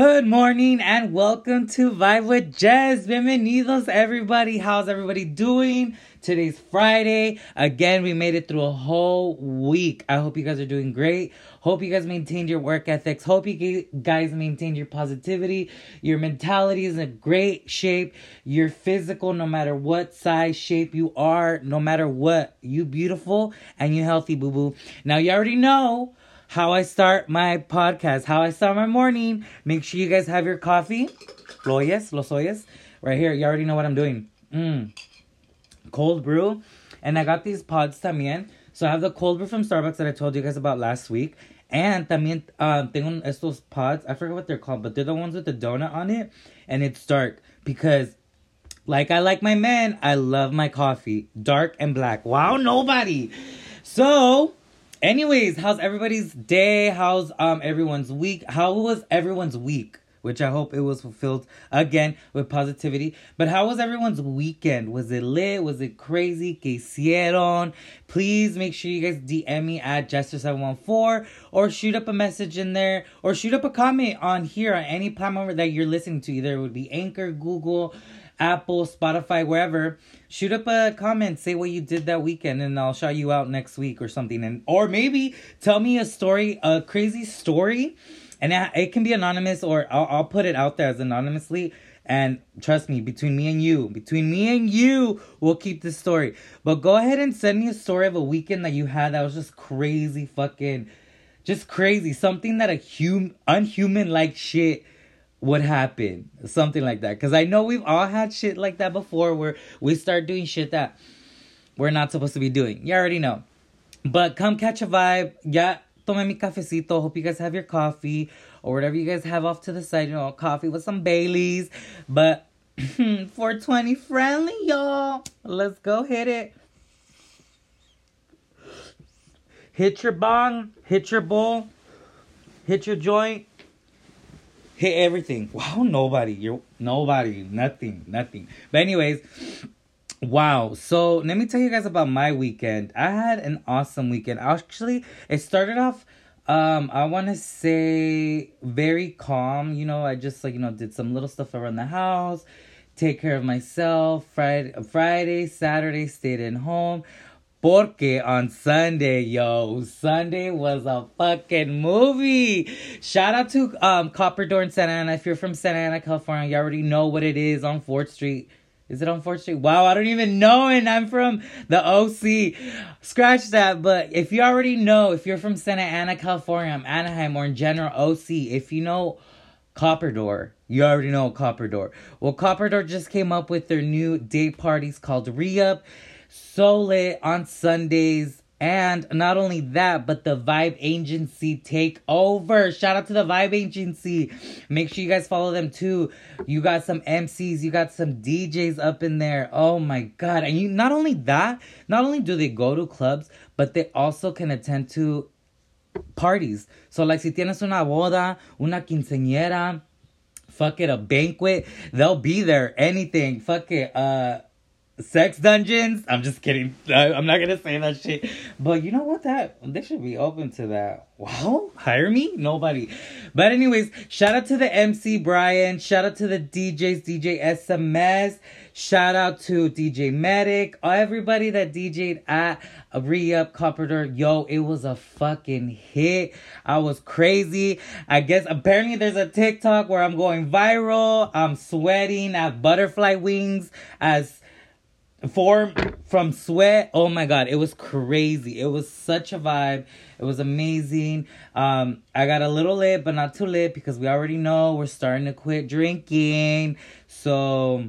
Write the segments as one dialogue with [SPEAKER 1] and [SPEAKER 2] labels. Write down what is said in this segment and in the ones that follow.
[SPEAKER 1] Good morning and welcome to Vibe with Jess. Bienvenidos, everybody. How's everybody doing? Today's Friday. Again, we made it through a whole week. I hope you guys are doing great. Hope you guys maintained your work ethics. Hope you guys maintained your positivity. Your mentality is in great shape. You're physical no matter what size, shape you are, no matter what. You beautiful and you healthy, boo boo. Now, you already know how I start my podcast, how I start my morning. Make sure you guys have your coffee. Loyes, los oyes. Right here. You already know what I'm doing. Mmm. Cold brew. And I got these pods también. So I have the cold brew from Starbucks that I told you guys about last week. And también um, tengo estos pods. I forget what they're called, but they're the ones with the donut on it. And it's dark because like I like my men, I love my coffee. Dark and black. Wow, nobody. So Anyways, how's everybody's day? How's um everyone's week? How was everyone's week? Which I hope it was fulfilled again with positivity. But how was everyone's weekend? Was it lit? Was it crazy? Que hicieron? Please make sure you guys DM me at Jester714 or shoot up a message in there or shoot up a comment on here on any platform that you're listening to. Either it would be Anchor, Google, Apple, Spotify, wherever, shoot up a comment, say what you did that weekend, and I'll shout you out next week or something. And or maybe tell me a story, a crazy story, and it can be anonymous or I'll, I'll put it out there as anonymously. And trust me, between me and you, between me and you, we'll keep this story. But go ahead and send me a story of a weekend that you had that was just crazy, fucking, just crazy. Something that a hum unhuman like shit would happen. Something like that. Because I know we've all had shit like that before where we start doing shit that we're not supposed to be doing. You already know. But come catch a vibe. Ya tome mi cafecito. Hope you guys have your coffee or whatever you guys have off to the side. You know, coffee with some Baileys. But 420 friendly, y'all. Let's go hit it. Hit your bong, hit your bowl, hit your joint, hit everything. Wow, nobody. You're nobody. Nothing. Nothing. But anyways, wow. So let me tell you guys about my weekend. I had an awesome weekend. Actually, it started off um, I want to say very calm. You know, I just like you know did some little stuff around the house, take care of myself. Friday, Friday, Saturday, stayed in home. Porque on Sunday, yo, Sunday was a fucking movie. Shout out to um Copper Door in Santa Ana. If you're from Santa Ana, California, you already know what it is on 4th Street. Is it on 4th Street? Wow, I don't even know. And I'm from the OC. Scratch that. But if you already know, if you're from Santa Ana, California, I'm Anaheim, or in general, OC, if you know Copper Door, you already know Copper Door. Well, Copper Door just came up with their new day parties called Re Up so lit on Sundays. And not only that, but the Vibe Agency take over. Shout out to the Vibe Agency. Make sure you guys follow them too. You got some MCs, you got some DJs up in there. Oh my god. And you not only that, not only do they go to clubs, but they also can attend to parties. So like si tienes una boda, una quinceañera, fuck it, a banquet, they'll be there. Anything. Fuck it. Uh sex dungeons. I'm just kidding. I, am not gonna say that shit. But you know what? That they should be open to that. Well, hire me? Nobody. But anyways, shout out to the MC Brian. Shout out to the DJs, DJ SMS. Shout out to DJ Medic. Everybody that DJ'd at re-up Copper Yo, it was a fucking hit. I was crazy. I guess apparently there's a TikTok where I'm going viral. I'm sweating. I have butterfly wings as form from sweat oh my god it was crazy. It was such a vibe. It was amazing. Um i got a little lit but not too lit because we already know we're starting to quit drinking. So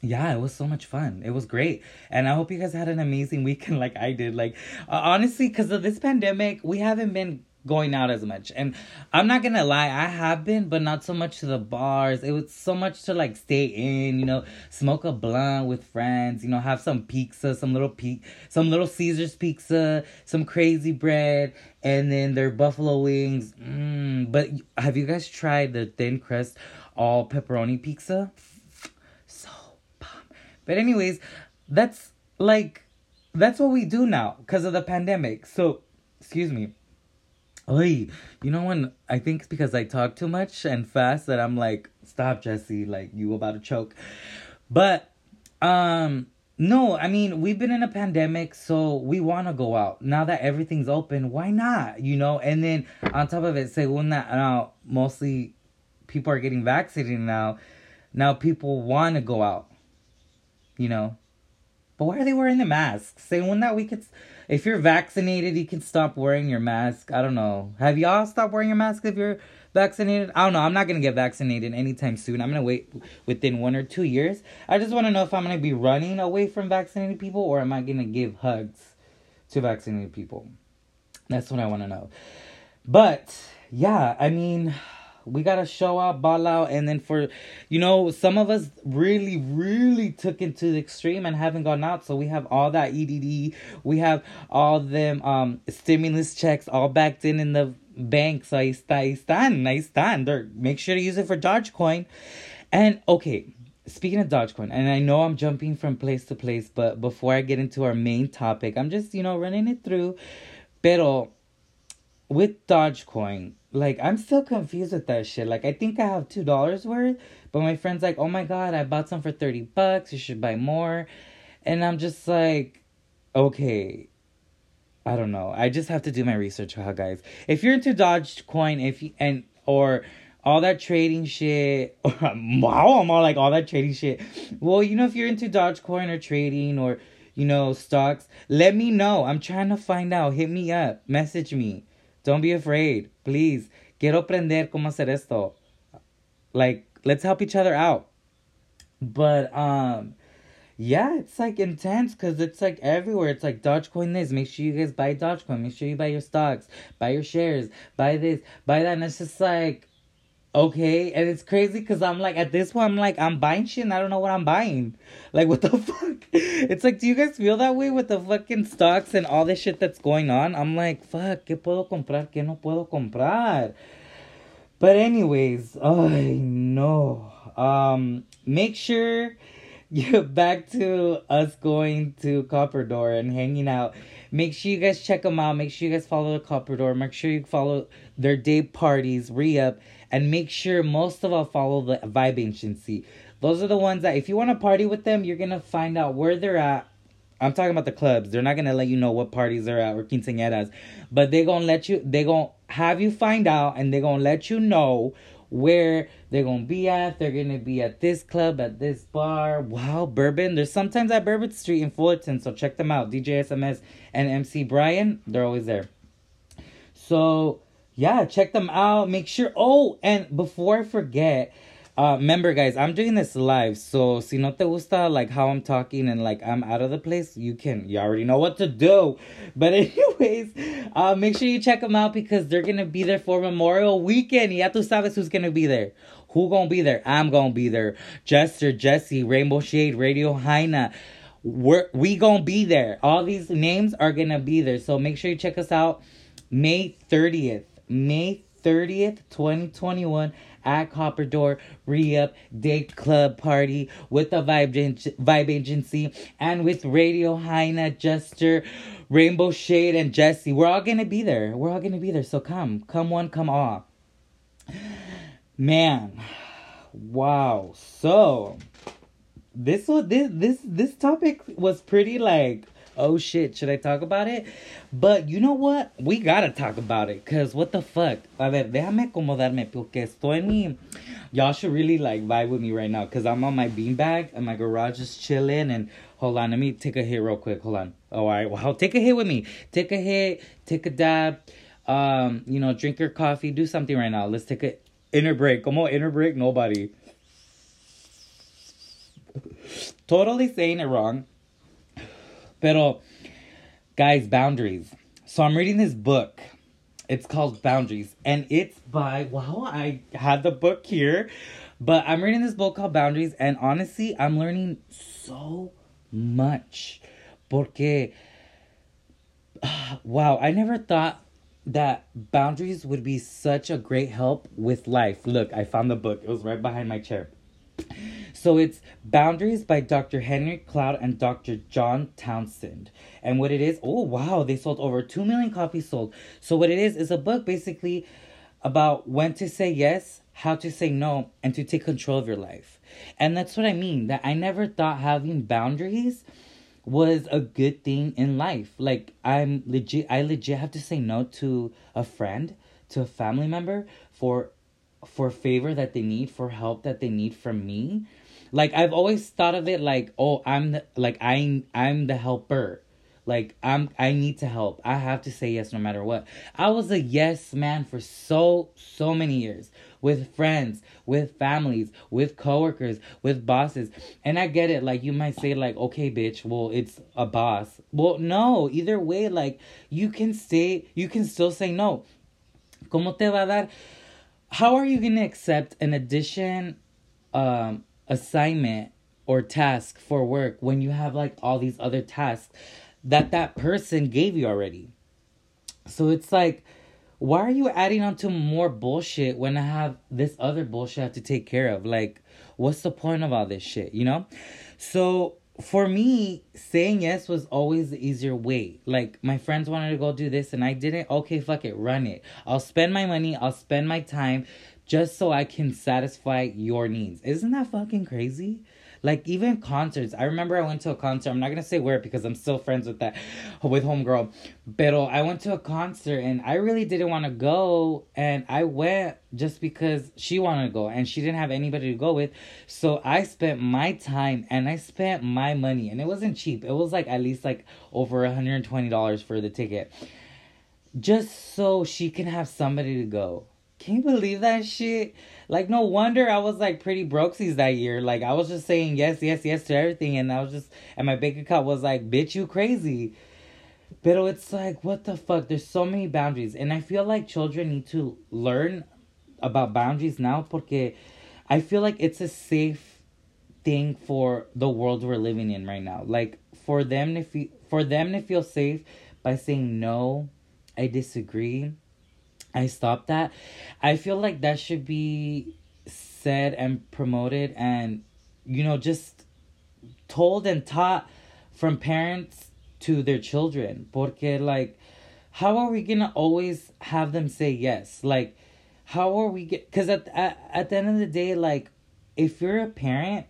[SPEAKER 1] yeah it was so much fun. It was great. And i hope you guys had an amazing weekend like i did. Like uh, honestly because of this pandemic we haven't been going out as much. And I'm not gonna lie, I have been, but not so much to the bars. It was so much to like stay in, you know, smoke a blunt with friends, you know, have some pizza, some little pe- some little Caesar's pizza, some crazy bread, and then their buffalo wings. Mm, but have you guys tried the thin crust all pepperoni pizza? So bomb. But anyways, that's like that's what we do now because of the pandemic. So, excuse me Oy, you know when I think it's because I talk too much and fast that I'm like, stop, Jesse, like you about to choke. But um no, I mean, we've been in a pandemic, so we want to go out. Now that everything's open, why not? You know, and then on top of it, según that, now mostly people are getting vaccinated now. Now people want to go out, you know. But why are they wearing the masks? Según that, we could, if you're vaccinated, you can stop wearing your mask. I don't know. Have y'all stopped wearing your mask if you're vaccinated? I don't know. I'm not gonna get vaccinated anytime soon. I'm gonna wait within one or two years. I just want to know if I'm gonna be running away from vaccinated people or am I gonna give hugs to vaccinated people? That's what I want to know. But yeah, I mean, we gotta show out, ball out, and then for, you know, some of us really, really took it to the extreme and haven't gone out. So we have all that EDD, we have all them um stimulus checks all backed in in the banks. Ahí está, ahí están, ahí están. They're, make sure to use it for Dogecoin. And okay, speaking of Dogecoin, and I know I'm jumping from place to place, but before I get into our main topic, I'm just, you know, running it through. Pero with Dogecoin, like I'm still confused with that shit. Like I think I have two dollars worth, but my friend's like, "Oh my god, I bought some for thirty bucks. You should buy more," and I'm just like, okay, I don't know. I just have to do my research, guys. If you're into Dogecoin, if you, and or all that trading shit, wow, I'm all like all that trading shit. Well, you know, if you're into Dogecoin or trading or you know stocks, let me know. I'm trying to find out. Hit me up. Message me. Don't be afraid, please. Quiero aprender cómo hacer esto. Like, let's help each other out. But um yeah, it's like intense because it's like everywhere. It's like Dogecoin this. Make sure you guys buy Dogecoin. Make sure you buy your stocks, buy your shares, buy this, buy that. And it's just like, okay. And it's crazy because I'm like, at this point, I'm like, I'm buying shit and I don't know what I'm buying. Like, what the fuck? It's like, do you guys feel that way with the fucking stocks and all this shit that's going on? I'm like, fuck, ¿qué puedo comprar? ¿Qué no puedo comprar? But, anyways, I know. Um, make sure yeah, back to us going to Copper Door and hanging out. Make sure you guys check them out. Make sure you guys follow the Copper Door. Make sure you follow their day parties, re up, and make sure most of all follow the Vibe Agency. Those are the ones that if you want to party with them, you're gonna find out where they're at. I'm talking about the clubs. They're not gonna let you know what parties they're at or quinceañeras, but they're gonna let you. They're gonna have you find out, and they're gonna let you know where they're gonna be at. They're gonna be at this club, at this bar. Wow, Bourbon. There's sometimes at Bourbon Street in Fullerton, so check them out. DJ SMS and MC Brian, they're always there. So yeah, check them out. Make sure. Oh, and before I forget, uh, remember, guys, I'm doing this live, so si no te gusta like how I'm talking and like I'm out of the place, you can you already know what to do. But anyways, uh, make sure you check them out because they're gonna be there for Memorial Weekend. Ya tú sabes who's gonna be there. Who gonna be there? I'm gonna be there. Jester, Jesse, Rainbow Shade, Radio Hyena. We're we gonna be there. All these names are gonna be there. So make sure you check us out. May 30th. May 30th, 2021 at Copper Door Re-Up Day Club Party with the Vibe, Vibe Agency and with Radio Hyena, Jester, Rainbow Shade, and Jesse. We're all gonna be there. We're all gonna be there. So come. Come one, come all. Man. Wow. So this was this this this topic was pretty like oh shit, should I talk about it? But you know what? We gotta talk about it. Cause what the fuck? A ver, déjame acomodarme porque estoy en mi... Y'all should really like vibe with me right now. Cause I'm on my beanbag and my garage is chilling and... Hold on, let me take a hit real quick. Hold on. Oh, all right. Well, take a hit with me. Take a hit. Take a dab. Um, you know, drink your coffee. Do something right now. Let's take a inner break. Come on, inner break. Nobody. totally saying it wrong. Pero, guys, boundaries. So I'm reading this book. It's called Boundaries, and it's by wow. I had the book here, but I'm reading this book called Boundaries, and honestly, I'm learning so much. Porque, wow, I never thought that boundaries would be such a great help with life. Look, I found the book. It was right behind my chair. So it's Boundaries by Dr. Henry Cloud and Dr. John Townsend. And what it is, oh wow, they sold over 2 million copies sold. So what it is is a book basically about when to say yes, how to say no, and to take control of your life. And that's what I mean. That I never thought having boundaries was a good thing in life. Like I'm legit I legit have to say no to a friend, to a family member for for favor that they need, for help that they need from me. Like I've always thought of it like, oh, I'm the, like I I'm the helper. Like I'm I need to help. I have to say yes no matter what. I was a yes man for so so many years with friends, with families, with coworkers, with bosses. And I get it like you might say like, "Okay, bitch, well, it's a boss." Well, no, either way like you can say you can still say no. ¿Cómo te va a dar? How are you going to accept an addition um assignment or task for work when you have like all these other tasks that that person gave you already. So it's like, why are you adding on to more bullshit when I have this other bullshit I have to take care of? Like, what's the point of all this shit, you know? So for me, saying yes was always the easier way. Like, my friends wanted to go do this and I didn't. Okay, fuck it, run it. I'll spend my money, I'll spend my time just so I can satisfy your needs. Isn't that fucking crazy? Like even concerts. I remember I went to a concert. I'm not gonna say where because I'm still friends with that with homegirl. But I went to a concert and I really didn't want to go, and I went just because she wanted to go and she didn't have anybody to go with. So I spent my time and I spent my money, and it wasn't cheap. It was like at least like over $120 for the ticket, just so she can have somebody to go. Can you believe that shit? Like, no wonder I was like pretty brokesies that year. Like, I was just saying yes, yes, yes to everything, and I was just, and my bank account was like, bitch, you crazy. But it's like, what the fuck? There's so many boundaries, and I feel like children need to learn about boundaries now, porque I feel like it's a safe thing for the world we're living in right now. Like, for them to feel, for them to feel safe by saying no, I disagree I stopped that. I feel like that should be said and promoted and you know just told and taught from parents to their children porque like how are we gonna always have them say yes like how are we get because at, at at the end of the day like if you're a parent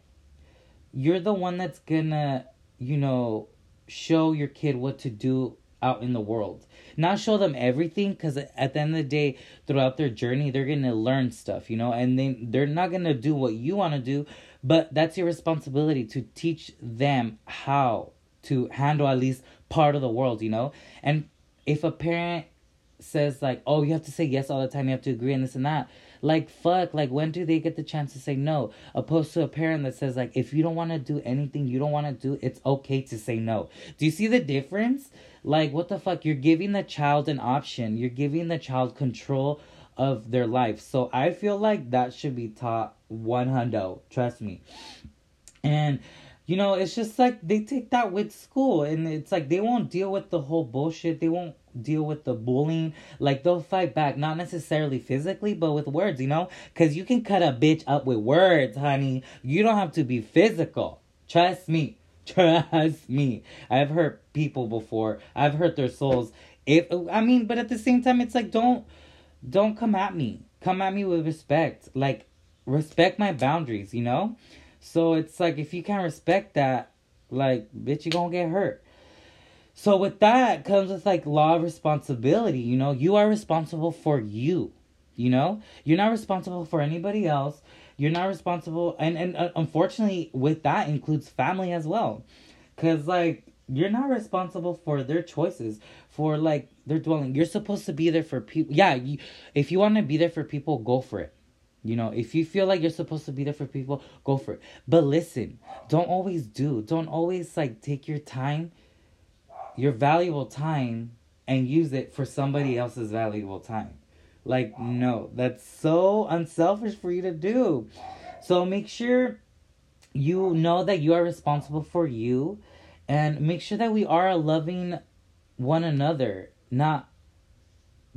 [SPEAKER 1] you're the one that's gonna you know show your kid what to do out in the world. Not show them everything because at the end of the day throughout their journey they're gonna learn stuff you know and they they're not gonna do what you want to do but that's your responsibility to teach them how to handle at least part of the world you know? And if a parent says like oh you have to say yes all the time you have to agree and this and that like fuck like when do they get the chance to say no opposed to a parent that says like if you don't want to do anything you don't want to do it's okay to say no do you see the difference like, what the fuck? You're giving the child an option. You're giving the child control of their life. So I feel like that should be taught one hundo. Trust me. And you know, it's just like they take that with school, and it's like they won't deal with the whole bullshit. They won't deal with the bullying. Like they'll fight back, not necessarily physically, but with words. You know, because you can cut a bitch up with words, honey. You don't have to be physical. Trust me. Trust me. I've hurt people before. I've hurt their souls. If I mean, but at the same time, it's like don't don't come at me. Come at me with respect. Like respect my boundaries. You know. So it's like if you can't respect that, like bitch, you gonna get hurt. So with that comes with like law of responsibility. You know, you are responsible for you. You know, you're not responsible for anybody else. You're not responsible, and and uh, unfortunately, with that includes family as well, because like you're not responsible for their choices, for like their dwelling. You're supposed to be there for people. Yeah, you, if you want to be there for people, go for it. You know, if you feel like you're supposed to be there for people, go for it. But listen, don't always do. Don't always like take your time, your valuable time, and use it for somebody else's valuable time. Like, no, that's so unselfish for you to do. So make sure you know that you are responsible for you and make sure that we are loving one another, not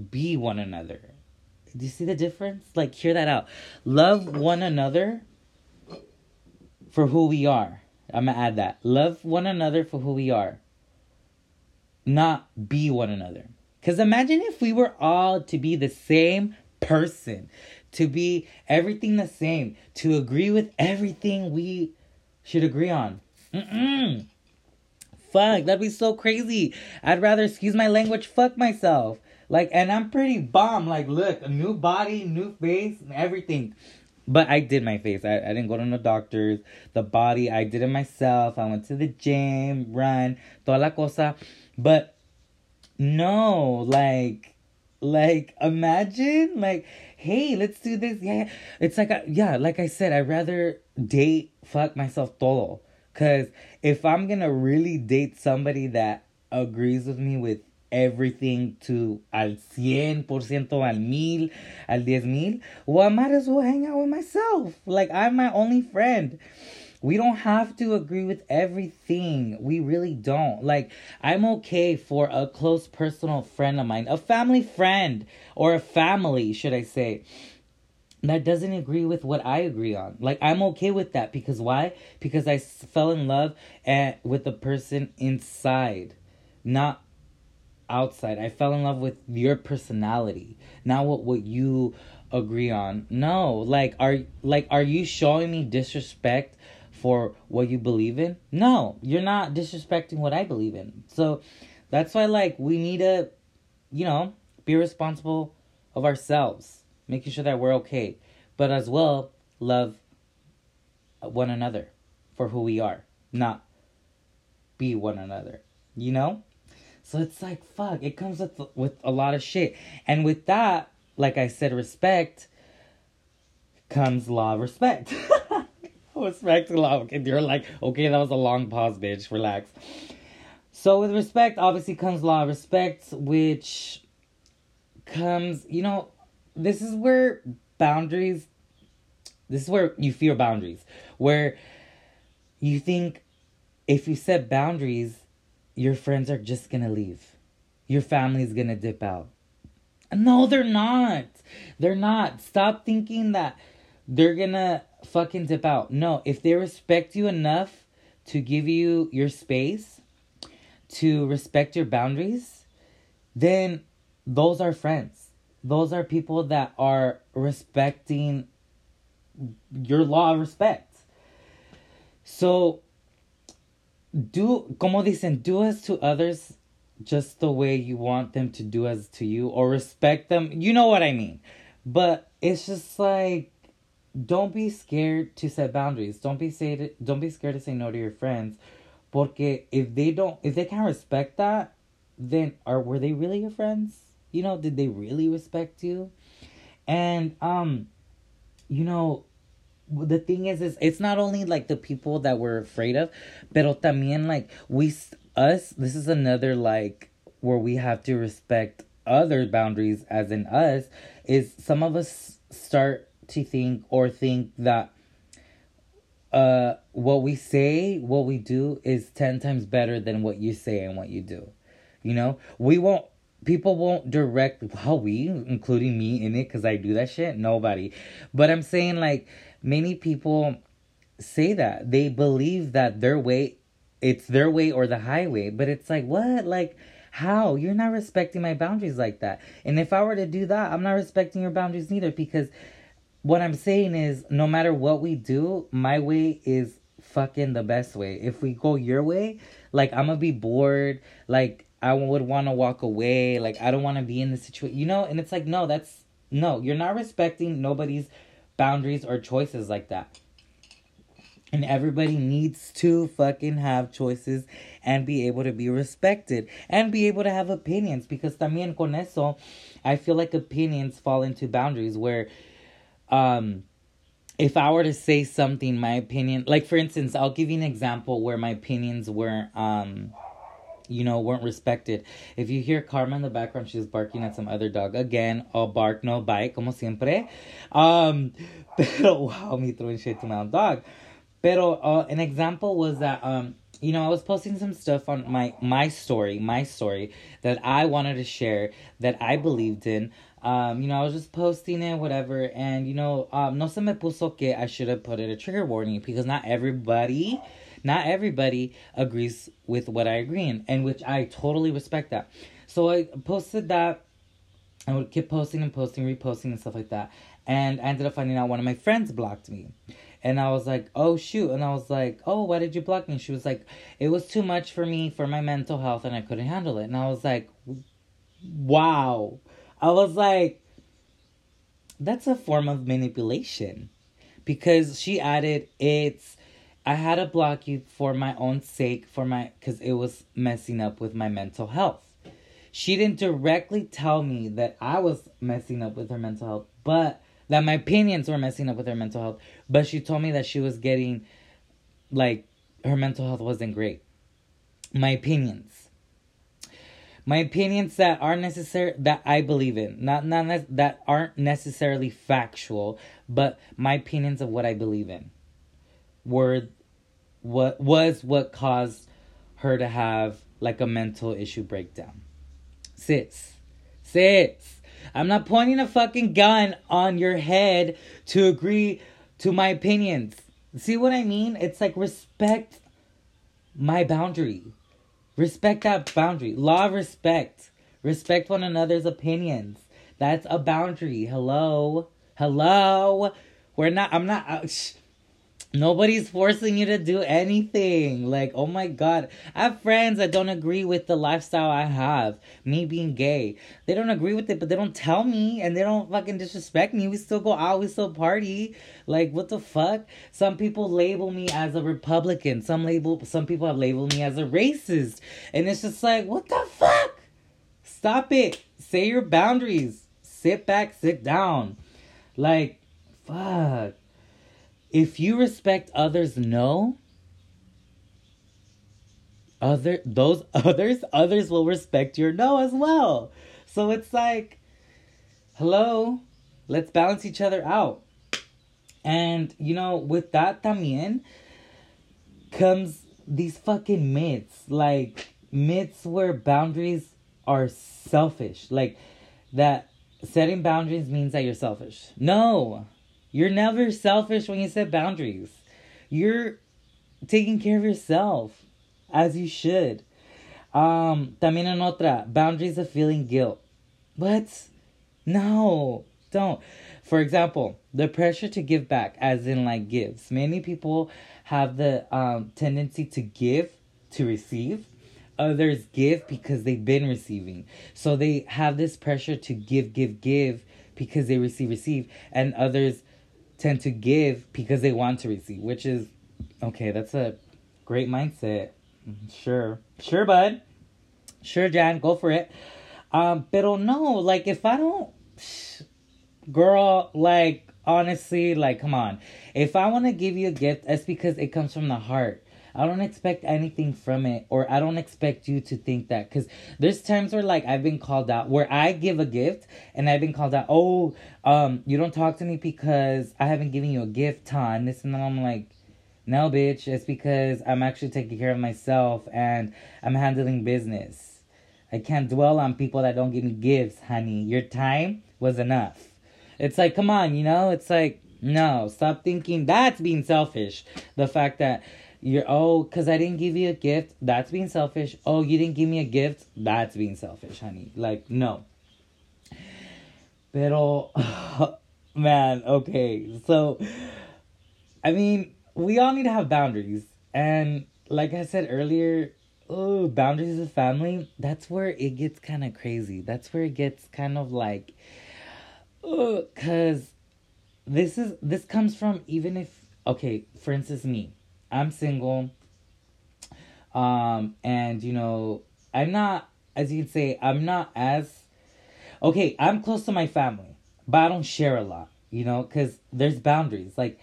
[SPEAKER 1] be one another. Do you see the difference? Like, hear that out. Love one another for who we are. I'm gonna add that. Love one another for who we are. Not be one another. Because imagine if we were all to be the same person, to be everything the same, to agree with everything we should agree on. Mm-mm. Fuck, that'd be so crazy. I'd rather, excuse my language, fuck myself. Like, and I'm pretty bomb. Like, look, a new body, new face, everything. But I did my face. I, I didn't go to no doctors. The body, I did it myself. I went to the gym, run, toda la cosa. But no, like, like, imagine, like, hey, let's do this. Yeah, it's like, a, yeah, like I said, I'd rather date, fuck myself todo. Cause if I'm gonna really date somebody that agrees with me with everything to al cien por ciento, al mil, al diez mil, well, I might as well hang out with myself. Like, I'm my only friend. We don't have to agree with everything. We really don't. Like, I'm okay for a close personal friend of mine, a family friend, or a family, should I say, that doesn't agree with what I agree on. Like, I'm okay with that because why? Because I fell in love at, with the person inside, not outside. I fell in love with your personality, not what what you agree on. No, like are like are you showing me disrespect for what you believe in? No, you're not disrespecting what I believe in. So that's why like we need to, you know, be responsible of ourselves, making sure that we're okay, but as well love one another for who we are, not be one another. You know? So it's like fuck, it comes with with a lot of shit. And with that, like I said respect comes law of respect. respect to love. And you're like, okay, that was a long pause, bitch. Relax. So with respect, obviously comes law of respect, which comes, you know, this is where boundaries. This is where you fear boundaries, where you think if you set boundaries, your friends are just gonna leave, your family's gonna dip out. No, they're not. They're not. Stop thinking that they're gonna fucking dip out. No, if they respect you enough to give you your space, to respect your boundaries, then those are friends. Those are people that are respecting your law of respect. So, do, como dicen, do as to others just the way you want them to do as to you or respect them. You know what I mean. But it's just like don't be scared to set boundaries. Don't be say to, don't be scared to say no to your friends, porque if they don't if they can't respect that, then are were they really your friends? You know, did they really respect you? And um, you know, the thing is, is it's not only like the people that we're afraid of, pero también like we us. This is another like where we have to respect other boundaries, as in us. Is some of us start to think or think that uh what we say, what we do is 10 times better than what you say and what you do. You know, we won't people won't direct how we including me in it cuz I do that shit. Nobody. But I'm saying like many people say that. They believe that their way it's their way or the highway, but it's like what? Like how? You're not respecting my boundaries like that. And if I were to do that, I'm not respecting your boundaries neither because what I'm saying is, no matter what we do, my way is fucking the best way. If we go your way, like I'm gonna be bored. Like I would want to walk away. Like I don't want to be in the situation, you know. And it's like, no, that's no. You're not respecting nobody's boundaries or choices like that. And everybody needs to fucking have choices and be able to be respected and be able to have opinions because también con eso, I feel like opinions fall into boundaries where um if I were to say something, my opinion, like for instance, I'll give you an example where my opinions weren't, um, you know, weren't respected. If you hear Karma in the background, she's barking at some other dog. Again, all bark, no bite, como siempre. Um, pero, wow, me throwing shit to my own dog. Pero uh, an example was that, um, you know, I was posting some stuff on my my story, my story that I wanted to share that I believed in um, you know, I was just posting it, whatever, and you know, um, no se me puso que I should have put it a trigger warning because not everybody, not everybody agrees with what I agree in, and which I totally respect that. So I posted that. I would keep posting and posting, reposting and stuff like that, and I ended up finding out one of my friends blocked me. And I was like, oh shoot. And I was like, oh, why did you block me? She was like, it was too much for me for my mental health and I couldn't handle it. And I was like, wow. I was like, that's a form of manipulation. Because she added, it's, I had to block you for my own sake, for my, because it was messing up with my mental health. She didn't directly tell me that I was messing up with her mental health, but that my opinions were messing up with her mental health. But she told me that she was getting, like, her mental health wasn't great. My opinions my opinions that are necessary that I believe in, not not ne- that aren't necessarily factual, but my opinions of what I believe in, were what was what caused her to have like a mental issue breakdown. Sis, sis, I'm not pointing a fucking gun on your head to agree to my opinions. See what I mean? It's like respect my boundary Respect that boundary. Law of respect. Respect one another's opinions. That's a boundary. Hello. Hello. We're not, I'm not, uh, sh- Nobody's forcing you to do anything. Like, oh my god. I have friends that don't agree with the lifestyle I have. Me being gay. They don't agree with it, but they don't tell me and they don't fucking disrespect me. We still go out, we still party. Like, what the fuck? Some people label me as a Republican. Some label some people have labeled me as a racist. And it's just like, what the fuck? Stop it. Say your boundaries. Sit back, sit down. Like, fuck if you respect others no. Other those others others will respect your no as well. So it's like hello let's balance each other out. And you know with that también comes these fucking myths. Like myths where boundaries are selfish. Like that setting boundaries means that you're selfish. No you're never selfish when you set boundaries. You're taking care of yourself as you should. Um, también en otra, boundaries of feeling guilt. What? No, don't. For example, the pressure to give back, as in like gives. Many people have the um, tendency to give to receive. Others give because they've been receiving. So they have this pressure to give, give, give because they receive, receive. And others tend to give because they want to receive, which is okay. That's a great mindset. Sure, sure, bud. Sure, Jan, go for it. Um, pero no, like if I don't, girl, like honestly, like come on. If I want to give you a gift, that's because it comes from the heart. I don't expect anything from it, or I don't expect you to think that. Because there's times where, like, I've been called out, where I give a gift and I've been called out, oh, um, you don't talk to me because I haven't given you a gift, ton. This and then I'm like, no, bitch, it's because I'm actually taking care of myself and I'm handling business. I can't dwell on people that don't give me gifts, honey. Your time was enough. It's like, come on, you know? It's like, no, stop thinking that's being selfish. The fact that you're oh, cause I didn't give you a gift. That's being selfish. Oh, you didn't give me a gift. That's being selfish, honey. Like no. Pero, man, okay. So, I mean, we all need to have boundaries, and like I said earlier, oh, boundaries of family. That's where it gets kind of crazy. That's where it gets kind of like, oh, cause this is this comes from even if okay, for instance, me I'm single. Um, and you know, I'm not, as you can say, I'm not as okay. I'm close to my family, but I don't share a lot. You know, because there's boundaries. Like,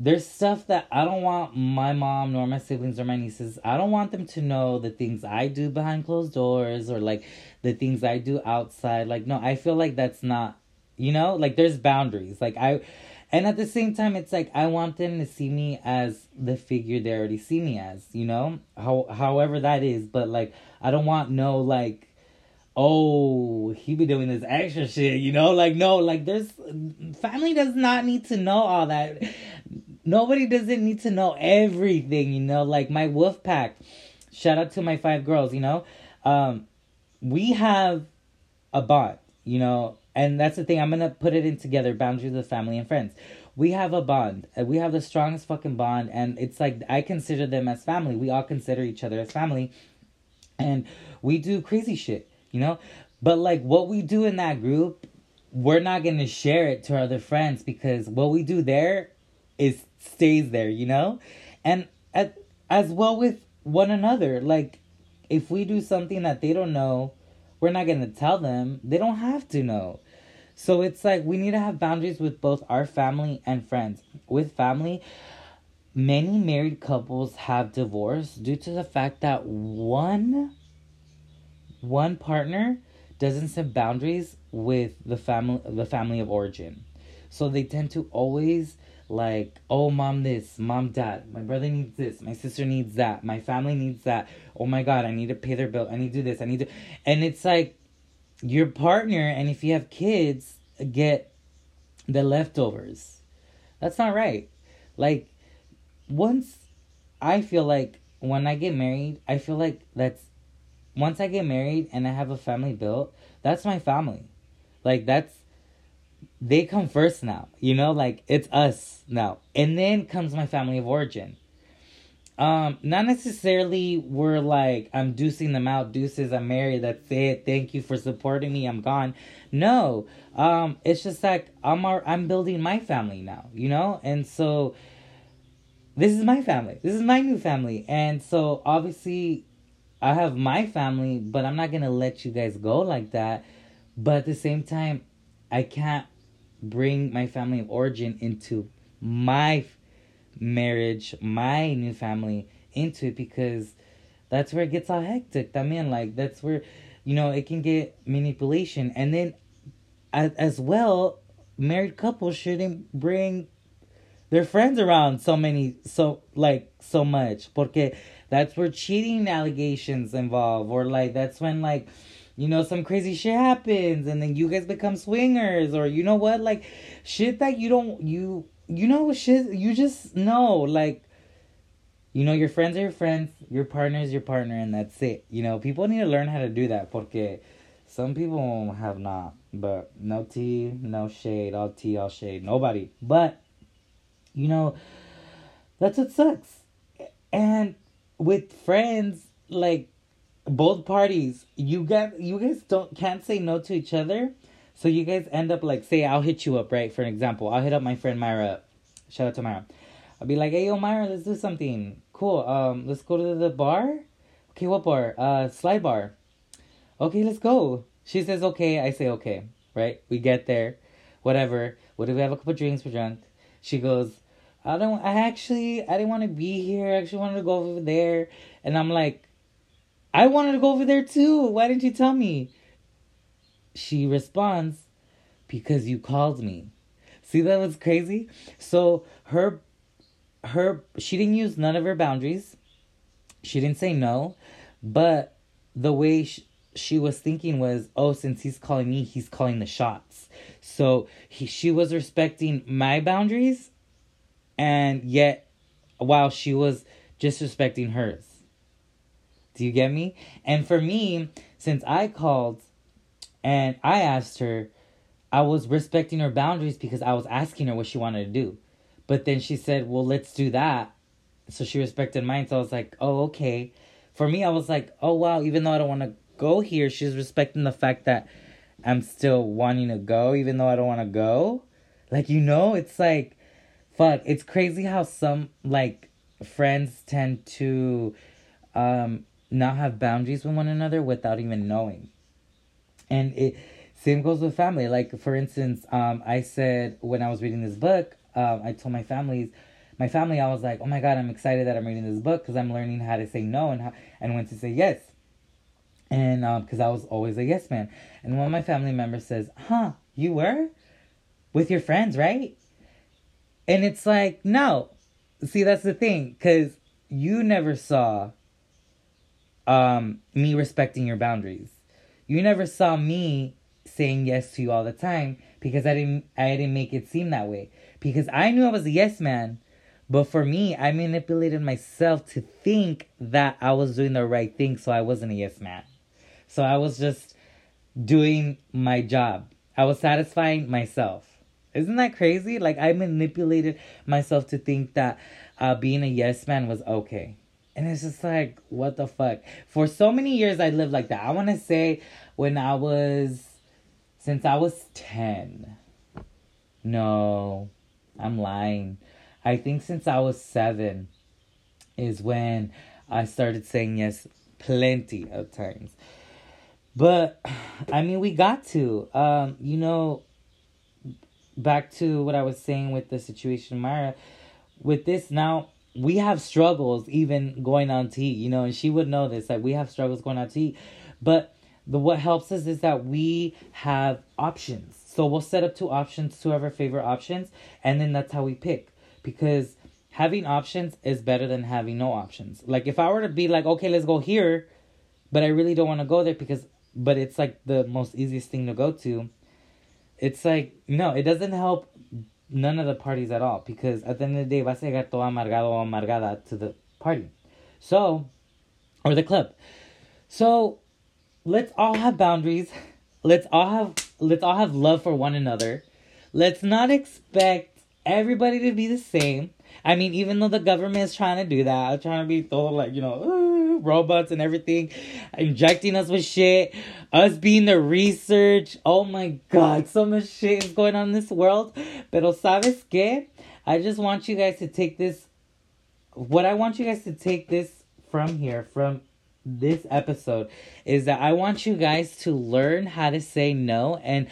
[SPEAKER 1] there's stuff that I don't want my mom nor my siblings or my nieces. I don't want them to know the things I do behind closed doors or like the things I do outside. Like, no, I feel like that's not. You know, like there's boundaries. Like I and at the same time, it's like I want them to see me as the figure they already see me as, you know? How however that is, but like I don't want no like oh, he be doing this extra shit, you know? Like, no, like, there's family does not need to know all that. Nobody doesn't need to know everything, you know? Like, my wolf pack, shout out to my five girls, you know? Um, we have a bond, you know? And that's the thing, I'm gonna put it in together boundaries of family and friends. We have a bond. Uh, we have the strongest fucking bond, and it's like I consider them as family. We all consider each other as family. And we do crazy shit you know? But like what we do in that group, we're not gonna share it to our other friends because what we do there is stays there, you know? And at, as well with one another. Like if we do something that they don't know, we're not gonna tell them. They don't have to know. So it's like we need to have boundaries with both our family and friends. With family, many married couples have divorced due to the fact that one one partner doesn't set boundaries with the family the family of origin. So they tend to always like, oh mom this, mom that, my brother needs this, my sister needs that, my family needs that. Oh my god, I need to pay their bill, I need to do this, I need to and it's like your partner and if you have kids get the leftovers. That's not right. Like once I feel like when I get married, I feel like that's once I get married and I have a family built, that's my family. Like that's they come first now. You know, like it's us now. And then comes my family of origin. Um, not necessarily we're like I'm deucing them out, deuces, I'm married, that's it. Thank you for supporting me, I'm gone. No. Um, it's just like I'm our, I'm building my family now, you know? And so this is my family. This is my new family. And so obviously I have my family, but I'm not gonna let you guys go like that. But at the same time, I can't bring my family of origin into my marriage, my new family into it because that's where it gets all hectic. I mean, like that's where you know it can get manipulation, and then as, as well, married couples shouldn't bring their friends around so many so like so much porque that's where cheating allegations involve or like that's when like you know some crazy shit happens and then you guys become swingers or you know what? Like shit that you don't you you know shit you just know like you know your friends are your friends your partner is your partner and that's it. You know people need to learn how to do that porque some people have not but no tea no shade all tea all shade nobody. But you know that's what sucks. And with friends, like both parties, you got you guys don't can't say no to each other. So you guys end up like say I'll hit you up, right? For an example, I'll hit up my friend Myra. Shout out to Myra. I'll be like, hey yo Myra, let's do something. Cool. Um, let's go to the bar. Okay, what bar? Uh slide bar. Okay, let's go. She says okay, I say okay. Right? We get there. Whatever. What if we have a couple drinks, we're drunk. She goes, I don't. I actually I didn't want to be here. I actually wanted to go over there, and I'm like, I wanted to go over there too. Why didn't you tell me? She responds, because you called me. See that was crazy. So her, her she didn't use none of her boundaries. She didn't say no, but the way she, she was thinking was, oh, since he's calling me, he's calling the shots. So he, she was respecting my boundaries and yet while she was disrespecting hers. Do you get me? And for me, since I called and I asked her, I was respecting her boundaries because I was asking her what she wanted to do. But then she said, Well, let's do that. So she respected mine. So I was like, Oh, okay. For me, I was like, Oh, wow, even though I don't want to go here, she's respecting the fact that I'm still wanting to go, even though I don't want to go. Like, you know, it's like fuck, it's crazy how some like friends tend to um not have boundaries with one another without even knowing. And it same goes with family. Like for instance, um I said when I was reading this book, um I told my families my family I was like, "Oh my god, I'm excited that I'm reading this book because I'm learning how to say no and how and when to say yes." And um cuz I was always a yes man. And one of my family members says, "Huh, you were with your friends, right?" And it's like, no. See, that's the thing, because you never saw um, me respecting your boundaries. You never saw me saying yes to you all the time because I didn't I didn't make it seem that way. Because I knew I was a yes man. But for me, I manipulated myself to think that I was doing the right thing so I wasn't a yes man. So I was just doing my job. I was satisfying myself. Isn't that crazy? Like I manipulated myself to think that uh, being a yes man was okay. And it's just like, what the fuck? For so many years, I lived like that. I want to say when I was, since I was 10. No, I'm lying. I think since I was seven is when I started saying yes plenty of times. But I mean, we got to. Um, you know, back to what I was saying with the situation, Myra. With this now, we have struggles even going to eat. You know, and she would know this. Like we have struggles going to eat, but the what helps us is that we have options. So we'll set up two options, two of our favorite options, and then that's how we pick. Because having options is better than having no options. Like if I were to be like, okay, let's go here, but I really don't want to go there because but it's like the most easiest thing to go to. It's like no, it doesn't help none of the parties at all because at the end of the day vas a llegar todo amargado o amargada to the party. So, or the club. So, let's all have boundaries. Let's all have let's all have love for one another. Let's not expect everybody to be the same. I mean, even though the government is trying to do that, trying to be told like, you know, robots and everything, injecting us with shit, us being the research. Oh my god, so much shit is going on in this world. Pero sabes que? I just want you guys to take this what I want you guys to take this from here, from this episode, is that I want you guys to learn how to say no and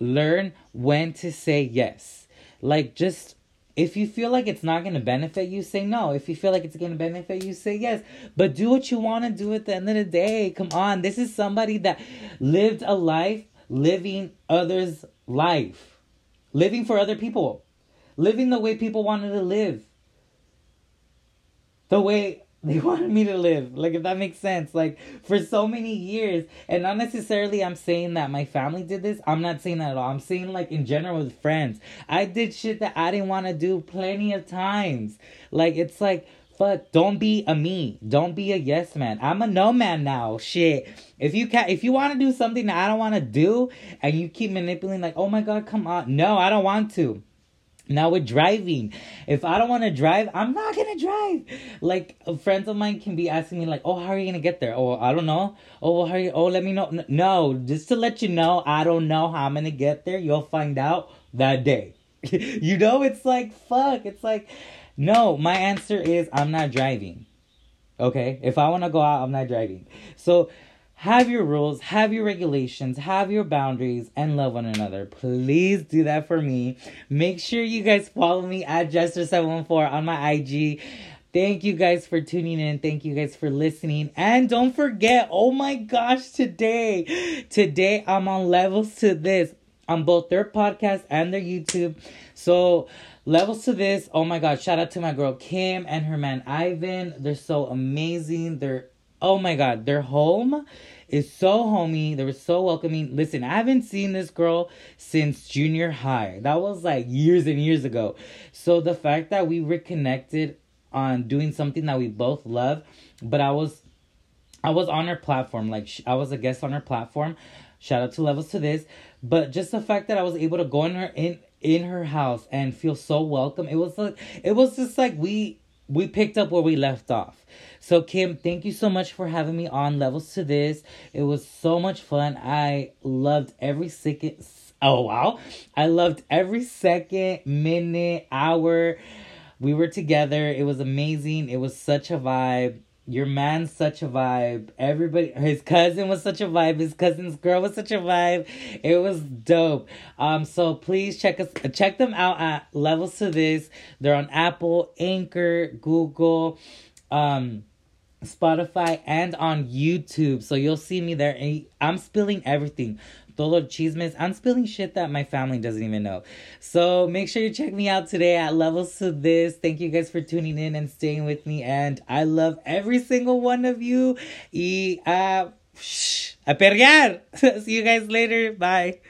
[SPEAKER 1] learn when to say yes. Like just if you feel like it's not going to benefit you, say no. If you feel like it's going to benefit you, say yes. But do what you want to do at the end of the day. Come on. This is somebody that lived a life living others' life, living for other people, living the way people wanted to live, the way they wanted me to live. Like, if that makes sense. Like, for so many years, and not necessarily I'm saying that my family did this. I'm not saying that at all. I'm saying, like, in general with friends. I did shit that I didn't want to do plenty of times. Like, it's like, fuck, don't be a me. Don't be a yes man. I'm a no man now. Shit. If you can if you want to do something that I don't want to do and you keep manipulating like, "Oh my god, come on." No, I don't want to. Now with driving, if I don't want to drive, I'm not gonna drive. Like friends of mine can be asking me, like, "Oh, how are you gonna get there?" Oh, I don't know. Oh, how are you? Oh, let me know. No, just to let you know, I don't know how I'm gonna get there. You'll find out that day. you know, it's like fuck. It's like, no. My answer is I'm not driving. Okay, if I want to go out, I'm not driving. So have your rules, have your regulations, have your boundaries, and love one another. Please do that for me. Make sure you guys follow me at Jester714 on my IG. Thank you guys for tuning in. Thank you guys for listening. And don't forget, oh my gosh, today, today I'm on levels to this on both their podcast and their YouTube. So, levels to this, oh my god, shout out to my girl Kim and her man Ivan. They're so amazing. They're oh my god, their home is so homey. They were so welcoming. Listen, I haven't seen this girl since junior high. That was like years and years ago. So the fact that we reconnected on doing something that we both love, but I was I was on her platform. Like I was a guest on her platform. Shout out to Levels to this. But just the fact that I was able to go in her in in her house and feel so welcome. It was like it was just like we we picked up where we left off. So, Kim, thank you so much for having me on Levels to This. It was so much fun. I loved every second. Oh, wow. I loved every second, minute, hour we were together. It was amazing. It was such a vibe. Your man's such a vibe. Everybody, his cousin was such a vibe. His cousin's girl was such a vibe. It was dope. Um, so please check us, check them out at Levels to This. They're on Apple, Anchor, Google. Um, Spotify, and on YouTube. So you'll see me there. And I'm spilling everything. Todo chismes. I'm spilling shit that my family doesn't even know. So make sure you check me out today at Levels to This. Thank you guys for tuning in and staying with me. And I love every single one of you. Y, uh, A perrear. See you guys later. Bye.